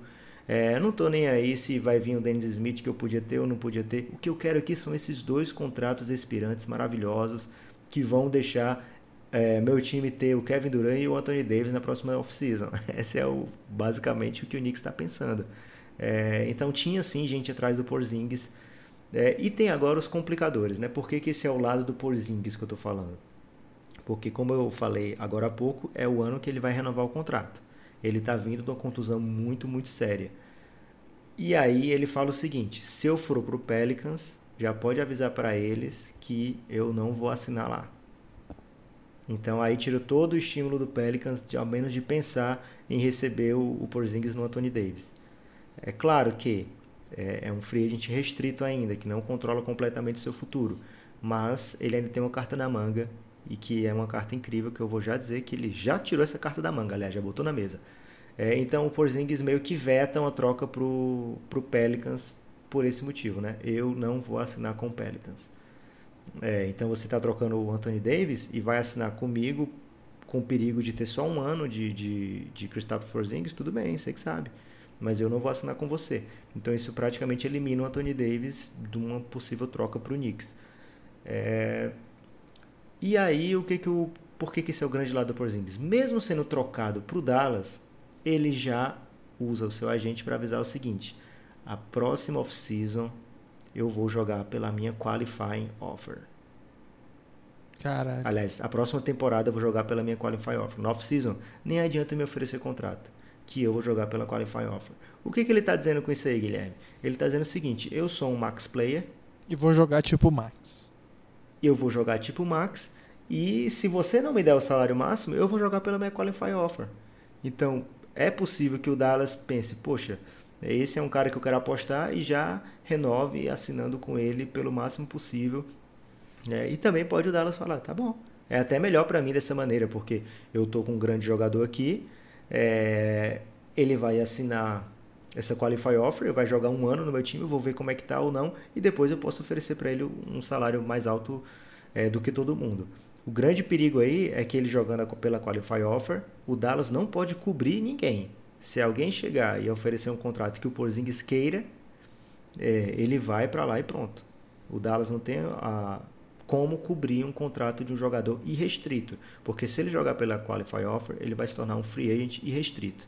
É, não tô nem aí se vai vir o Dennis Smith que eu podia ter ou não podia ter. O que eu quero aqui são esses dois contratos expirantes maravilhosos que vão deixar é, meu time ter o Kevin Durant e o Anthony Davis na próxima off-season. Esse é o, basicamente o que o Knicks está pensando. É, então tinha sim gente atrás do Porzingis. É, e tem agora os complicadores, né? Por que, que esse é o lado do Porzingis que eu estou falando? Porque, como eu falei agora há pouco, é o ano que ele vai renovar o contrato. Ele está vindo de uma contusão muito, muito séria. E aí ele fala o seguinte: se eu for para o Pelicans, já pode avisar para eles que eu não vou assinar lá. Então aí tira todo o estímulo do Pelicans, ao menos de pensar em receber o, o Porzingis no Anthony Davis. É claro que é, é um free agent restrito ainda, que não controla completamente o seu futuro, mas ele ainda tem uma carta na manga e que é uma carta incrível que eu vou já dizer que ele já tirou essa carta da manga, aliás, já botou na mesa. É, então o Porzingis meio que veta uma troca pro, pro Pelicans por esse motivo, né? Eu não vou assinar com o Pelicans. É, então você está trocando o Anthony Davis e vai assinar comigo com o perigo de ter só um ano de, de, de Kristaps Porzingis, tudo bem, você que sabe mas eu não vou assinar com você. Então isso praticamente elimina o Anthony Davis de uma possível troca para o Knicks. É... E aí o que que o por que, que esse é o grande lado do Porzingis? Mesmo sendo trocado para o Dallas, ele já usa o seu agente para avisar o seguinte: a próxima off-season eu vou jogar pela minha qualifying offer. Caralho. Aliás, a próxima temporada eu vou jogar pela minha qualifying offer. No off-season, nem adianta me oferecer contrato que eu vou jogar pela Qualify Offer. O que, que ele está dizendo com isso aí, Guilherme? Ele está dizendo o seguinte: eu sou um max player. E vou jogar tipo max. Eu vou jogar tipo max. E se você não me der o salário máximo, eu vou jogar pela minha Qualify Offer. Então, é possível que o Dallas pense: poxa, esse é um cara que eu quero apostar e já renove assinando com ele pelo máximo possível. É, e também pode o Dallas falar: tá bom, é até melhor para mim dessa maneira, porque eu tô com um grande jogador aqui é, ele vai assinar essa qualify offer, vai jogar um ano no meu time, eu vou ver como é que tá ou não, e depois eu posso oferecer para ele um salário mais alto é, do que todo mundo. O grande perigo aí é que ele jogando pela qualify offer, o Dallas não pode cobrir ninguém. Se alguém chegar e oferecer um contrato que o Porzingis queira, é, ele vai para lá e pronto. O Dallas não tem a, como cobrir um contrato de um jogador irrestrito, porque se ele jogar pela Qualify Offer, ele vai se tornar um free agent irrestrito.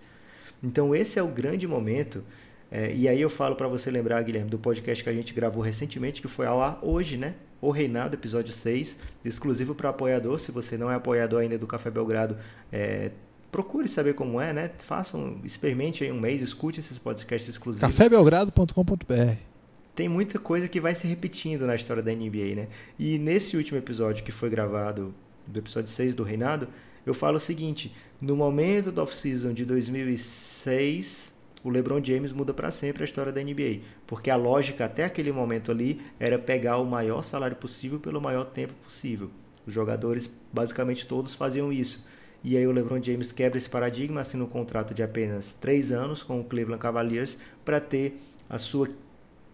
Então esse é o grande momento, é, e aí eu falo para você lembrar, Guilherme, do podcast que a gente gravou recentemente, que foi ao ar hoje, né? O Reinado, episódio 6, exclusivo para apoiador. Se você não é apoiador ainda do Café Belgrado, é, procure saber como é, né? Façam, experimente aí um mês, escute esses podcasts exclusivos. cafébelgrado.com.br tem muita coisa que vai se repetindo na história da NBA, né? E nesse último episódio que foi gravado, do episódio 6 do Reinado, eu falo o seguinte: no momento da off-season de 2006, o LeBron James muda para sempre a história da NBA, porque a lógica até aquele momento ali era pegar o maior salário possível pelo maior tempo possível. Os jogadores, basicamente todos, faziam isso. E aí o LeBron James quebra esse paradigma, assina um contrato de apenas três anos com o Cleveland Cavaliers para ter a sua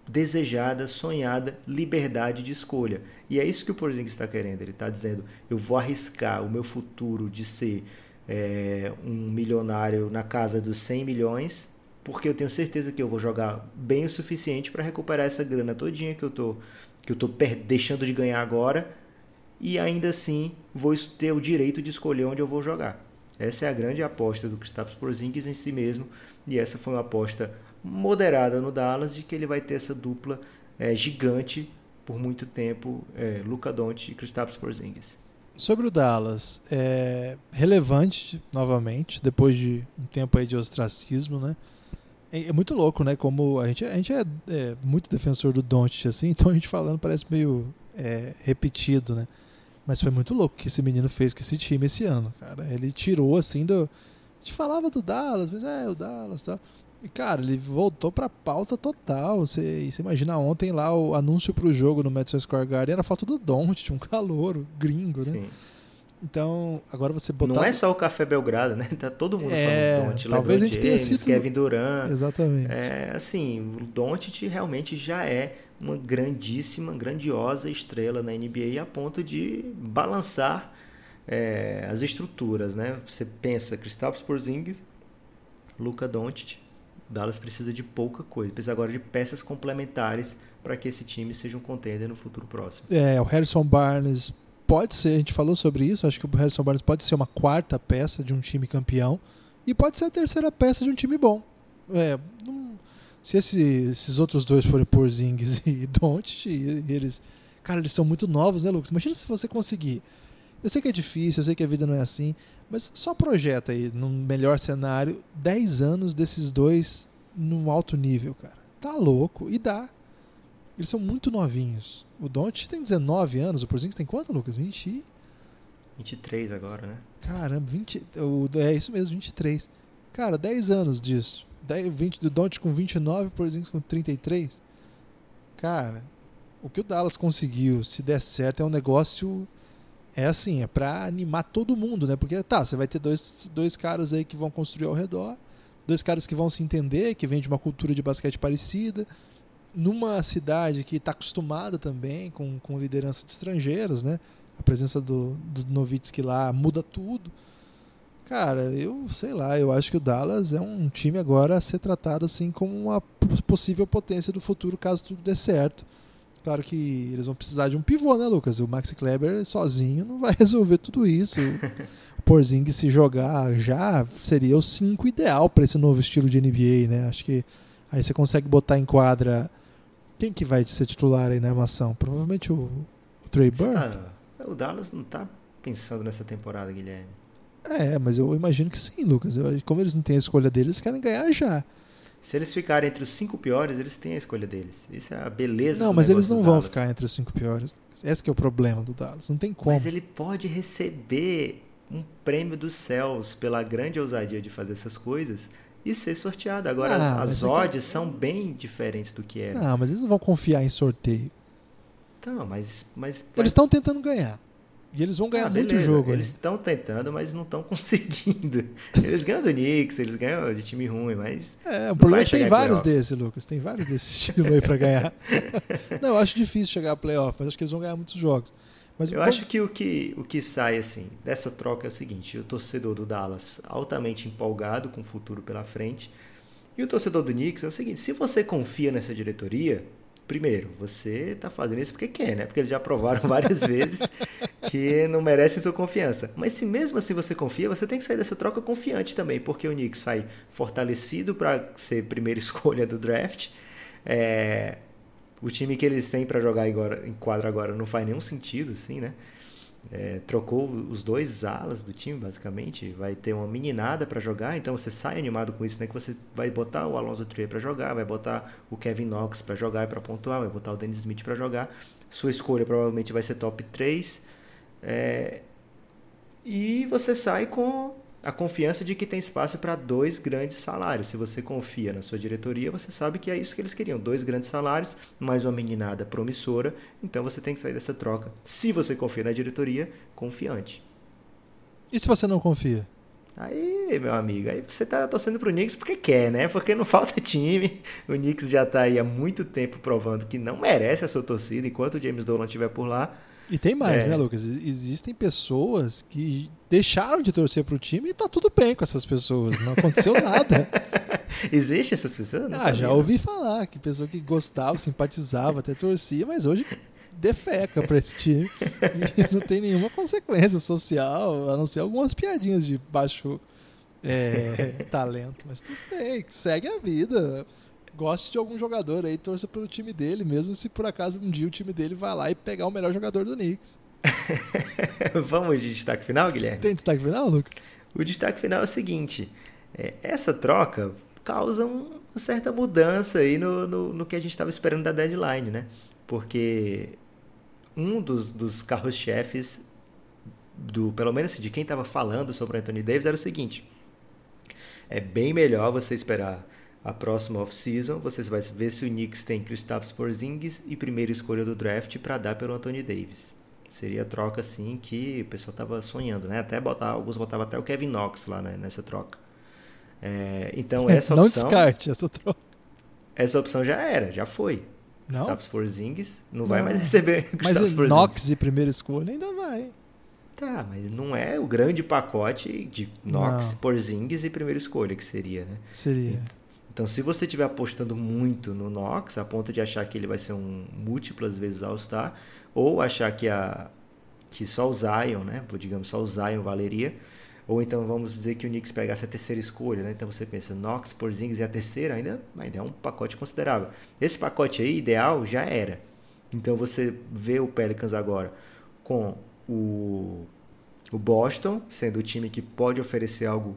desejada, sonhada liberdade de escolha. E é isso que o Porzingis está querendo. Ele está dizendo: eu vou arriscar o meu futuro de ser é, um milionário na casa dos 100 milhões, porque eu tenho certeza que eu vou jogar bem o suficiente para recuperar essa grana todinha que eu tô que eu tô deixando de ganhar agora e ainda assim vou ter o direito de escolher onde eu vou jogar. Essa é a grande aposta do Kristaps Porzingis em si mesmo e essa foi uma aposta moderada no Dallas de que ele vai ter essa dupla é, gigante por muito tempo, é, Luca Doncic e Kristaps Porzingis. Sobre o Dallas, é relevante novamente, depois de um tempo aí de ostracismo, né? É, é muito louco, né? Como a gente, a gente é, é, muito defensor do Doncic, assim, então a gente falando parece meio é, repetido, né? Mas foi muito louco que esse menino fez com esse time esse ano, cara. Ele tirou, assim, do... A gente falava do Dallas, mas é, o Dallas tal. E, cara, ele voltou pra pauta total. Você, você imagina ontem lá o anúncio pro jogo no Madison Square Garden era foto do Don't, um calor, gringo, né? Sim. Então, agora você botar... Não é só o Café Belgrado, né? Tá todo mundo é, falando do Don't. Talvez LeBron a gente tenha James, sido... Kevin Durant. Exatamente. É, assim, o Doncic realmente já é uma grandíssima, grandiosa estrela na NBA a ponto de balançar é, as estruturas, né? Você pensa Kristaps Porzingis, Luka Doncic, Dallas precisa de pouca coisa, precisa agora de peças complementares para que esse time seja um contender no futuro próximo. É, o Harrison Barnes pode ser, a gente falou sobre isso, acho que o Harrison Barnes pode ser uma quarta peça de um time campeão e pode ser a terceira peça de um time bom. É, não, se esse, esses outros dois forem Porzingis e Doncic, e, e eles, cara, eles são muito novos, né, Lucas? Imagina se você conseguir. Eu sei que é difícil, eu sei que a vida não é assim, mas só projeta aí, num melhor cenário, 10 anos desses dois num alto nível, cara. Tá louco. E dá. Eles são muito novinhos. O Don't tem 19 anos, o Porzingis tem quanto, Lucas? 20 23 agora, né? Caramba, 20, o, é isso mesmo, 23. Cara, 10 anos disso. 10, 20, do Don't com 29, o Porzingis com 33. Cara, o que o Dallas conseguiu, se der certo, é um negócio é assim, é para animar todo mundo, né? Porque tá, você vai ter dois, dois caras aí que vão construir ao redor, dois caras que vão se entender, que vêm de uma cultura de basquete parecida, numa cidade que está acostumada também com, com liderança de estrangeiros, né? A presença do, do Novitsky lá muda tudo. Cara, eu sei lá, eu acho que o Dallas é um time agora a ser tratado assim como uma possível potência do futuro caso tudo dê certo. Claro que eles vão precisar de um pivô, né, Lucas? O Max Kleber sozinho não vai resolver tudo isso. o Porzingis se jogar já seria o 5 ideal para esse novo estilo de NBA, né? Acho que aí você consegue botar em quadra quem que vai ser titular aí na armação? Provavelmente o, o Trey Burke. Tá, o Dallas não tá pensando nessa temporada, Guilherme. É, mas eu imagino que sim, Lucas. Eu, como eles não têm a escolha deles, eles querem ganhar já. Se eles ficarem entre os cinco piores, eles têm a escolha deles. Isso é a beleza Não, mas eles não vão ficar entre os cinco piores. Esse é o problema do Dallas. Não tem como. Mas ele pode receber um prêmio dos céus pela grande ousadia de fazer essas coisas e ser sorteado. Agora, ah, as, as odds são bem diferentes do que eram. Não, mas eles não vão confiar em sorteio. Então, mas... mas eles estão tentando ganhar. E eles vão ganhar ah, muito jogo. Eles estão tentando, mas não estão conseguindo. Eles ganham do Knicks, eles ganham de time ruim, mas. É, o problema é que tem vários desses, Lucas. Tem vários desses estilos aí para ganhar. não, eu acho difícil chegar a playoff, mas acho que eles vão ganhar muitos jogos. Mas, eu acho que o, que o que sai assim dessa troca é o seguinte: o torcedor do Dallas altamente empolgado com o futuro pela frente. E o torcedor do Knicks é o seguinte: se você confia nessa diretoria, primeiro, você está fazendo isso porque quer, né? Porque eles já provaram várias vezes que não merecem sua confiança. Mas se mesmo assim você confia, você tem que sair dessa troca confiante também, porque o Knicks sai fortalecido para ser primeira escolha do draft. É, o time que eles têm para jogar agora, em quadra agora não faz nenhum sentido, assim, né? É, trocou os dois alas do time, basicamente. Vai ter uma meninada para jogar, então você sai animado com isso, né? Que você vai botar o Alonso Trier para jogar, vai botar o Kevin Knox para jogar e para pontuar, vai botar o Dennis Smith para jogar. Sua escolha provavelmente vai ser top 3. É, e você sai com, a confiança de que tem espaço para dois grandes salários. Se você confia na sua diretoria, você sabe que é isso que eles queriam: dois grandes salários, mais uma meninada promissora. Então você tem que sair dessa troca. Se você confia na diretoria, confiante. E se você não confia? Aí, meu amigo, aí você tá torcendo pro Knicks porque quer, né? Porque não falta time. O Knicks já tá aí há muito tempo provando que não merece a sua torcida enquanto o James Dolan estiver por lá. E tem mais, é. né, Lucas? Existem pessoas que deixaram de torcer pro time e tá tudo bem com essas pessoas. Não aconteceu nada. Existe essas pessoas? Não ah, sabia. já ouvi falar que pessoa que gostava, simpatizava, até torcia, mas hoje defeca pra esse time. E não tem nenhuma consequência social, a não ser algumas piadinhas de baixo é, talento. Mas tudo bem, segue a vida goste de algum jogador aí, torça pelo time dele, mesmo se por acaso um dia o time dele vai lá e pegar o melhor jogador do Knicks. Vamos de destaque final, Guilherme? Tem destaque final, Lucas? O destaque final é o seguinte: é, essa troca causa uma certa mudança aí no, no, no que a gente estava esperando da deadline, né? Porque um dos, dos carros-chefes, do pelo menos assim, de quem estava falando sobre o Anthony Davis, era o seguinte: é bem melhor você esperar a próxima off-season, você vai ver se o Knicks tem Kristaps Porzingis e primeira escolha do draft para dar pelo Anthony Davis. Seria a troca assim que o pessoal estava sonhando, né? Até botar, alguns botavam até o Kevin Knox lá né, nessa troca. É, então essa não opção. Não descarte essa troca. Essa opção já era, já foi. Não. Kristaps Porzingis não, não vai mais receber. Mas Porzingis. Knox e primeira escolha ainda vai. Tá, mas não é o grande pacote de Knox, não. Porzingis e primeira escolha que seria, né? Seria. Então, se você estiver apostando muito no Knox, a ponto de achar que ele vai ser um múltiplas vezes All-Star, ou achar que, a, que só o Zion, né, digamos, só o Zion valeria, ou então vamos dizer que o Knicks pegasse a terceira escolha, né? Então você pensa, Knox, Porzingis e a terceira ainda, ainda é um pacote considerável. Esse pacote aí, ideal, já era. Então você vê o Pelicans agora com o, o Boston, sendo o time que pode oferecer algo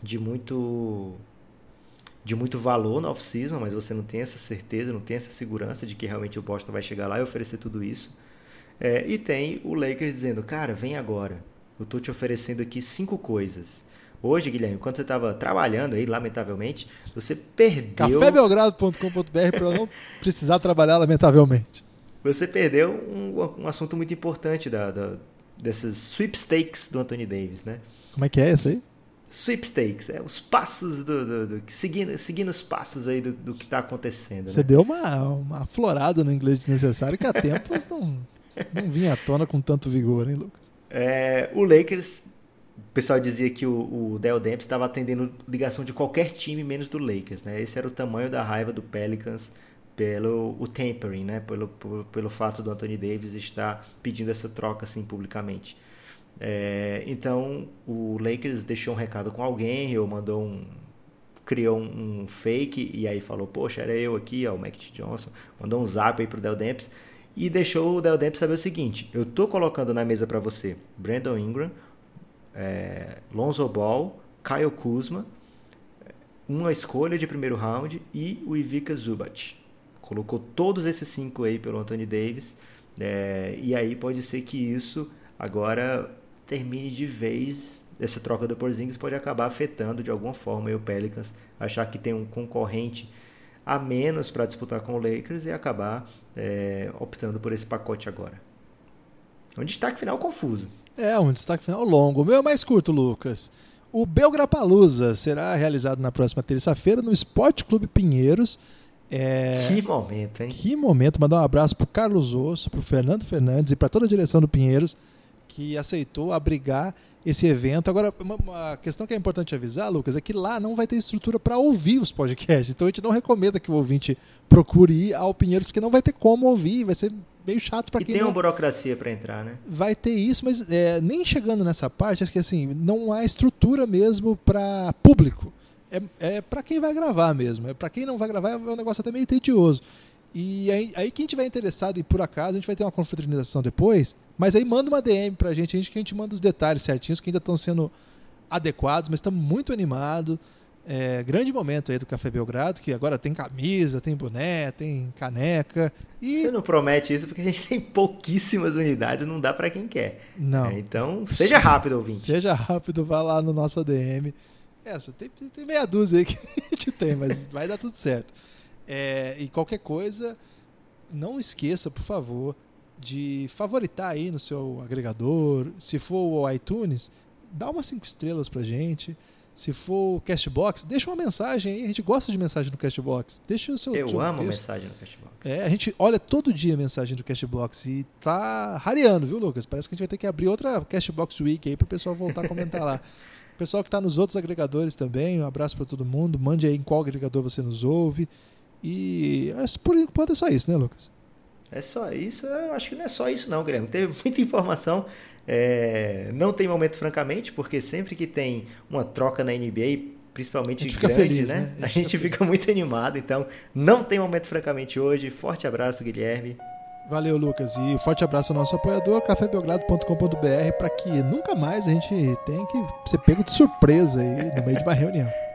de muito de muito valor na off-season, mas você não tem essa certeza, não tem essa segurança de que realmente o Boston vai chegar lá e oferecer tudo isso. É, e tem o Lakers dizendo, cara, vem agora. Eu estou te oferecendo aqui cinco coisas. Hoje, Guilherme, quando você estava trabalhando aí, lamentavelmente, você perdeu. cafébelgrado.com.br para eu não precisar trabalhar, lamentavelmente. Você perdeu um, um assunto muito importante da, da, dessas sweepstakes do Anthony Davis, né? Como é que é isso aí? Sweepstakes, é os passos do, do, do seguindo, seguindo os passos aí do, do que está acontecendo. Você né? deu uma, uma florada no inglês desnecessário que há tempos não, não vinha à tona com tanto vigor, hein, Lucas? É, o Lakers, o pessoal dizia que o, o Dell Demps estava atendendo ligação de qualquer time menos do Lakers, né? Esse era o tamanho da raiva do Pelicans pelo o tampering, né? Pelo, pelo, pelo fato do Anthony Davis estar pedindo essa troca assim publicamente. É, então o Lakers deixou um recado com alguém, ou mandou um. criou um, um, fake e aí falou, poxa, era eu aqui, ó, o Mac Johnson, mandou um zap aí pro Del Demps e deixou o Del Demps saber o seguinte: eu tô colocando na mesa para você Brandon Ingram, é, Lonzo Ball, Kyle Kuzma, uma escolha de primeiro round e o Ivica Zubat. Colocou todos esses cinco aí pelo Anthony Davis. É, e aí pode ser que isso agora termine de vez essa troca do Porzingis pode acabar afetando de alguma forma o Pelicans achar que tem um concorrente a menos para disputar com o Lakers e acabar é, optando por esse pacote agora. Um destaque final confuso. É, um destaque final longo. O meu é mais curto, Lucas. O Belgrapalusa será realizado na próxima terça-feira no Esporte Clube Pinheiros. É... Que momento, hein? Que momento. Mandar um abraço para Carlos Osso, para Fernando Fernandes e para toda a direção do Pinheiros que aceitou abrigar esse evento. Agora, uma, uma, questão que é importante avisar, Lucas, é que lá não vai ter estrutura para ouvir os podcasts. Então a gente não recomenda que o ouvinte procure ir ao Pinheiros, porque não vai ter como ouvir, vai ser meio chato para quem. E tem não... uma burocracia para entrar, né? Vai ter isso, mas é, nem chegando nessa parte, acho que assim, não há estrutura mesmo para público. É, é para quem vai gravar mesmo. É para quem não vai gravar é um negócio até meio tedioso. E aí, aí quem tiver interessado e por acaso, a gente vai ter uma confraternização depois, mas aí manda uma DM pra gente, a gente que a gente manda os detalhes certinhos que ainda estão sendo adequados, mas estamos muito animados. É, grande momento aí do Café Belgrado, que agora tem camisa, tem boné, tem caneca. E... Você não promete isso porque a gente tem pouquíssimas unidades, não dá para quem quer. Não. É, então, seja rápido, ouvinte. Seja rápido, vá lá no nosso ADM. Essa, tem, tem meia dúzia aí que a gente tem, mas vai dar tudo certo. É, e qualquer coisa, não esqueça, por favor, de favoritar aí no seu agregador. Se for o iTunes, dá umas cinco estrelas pra gente. Se for o Castbox, deixa uma mensagem aí. A gente gosta de mensagem no Castbox. Deixa o seu. Eu seu amo texto. mensagem no Castbox. É, a gente olha todo dia a mensagem do Castbox e tá rareando, viu, Lucas? Parece que a gente vai ter que abrir outra Castbox Week aí pro pessoal voltar a comentar lá. O pessoal que tá nos outros agregadores também, um abraço para todo mundo. Mande aí em qual agregador você nos ouve. E por enquanto é só isso, né, Lucas? É só isso. Eu acho que não é só isso, não, Guilherme. Teve muita informação. É, não tem momento, francamente, porque sempre que tem uma troca na NBA, principalmente grande, feliz, né? né? A gente fica muito animado. Então, não tem momento, francamente, hoje. Forte abraço, Guilherme. Valeu, Lucas. E forte abraço ao nosso apoiador, cafébelgrado.com.br, para que nunca mais a gente tenha que ser pego de surpresa aí no meio de uma reunião.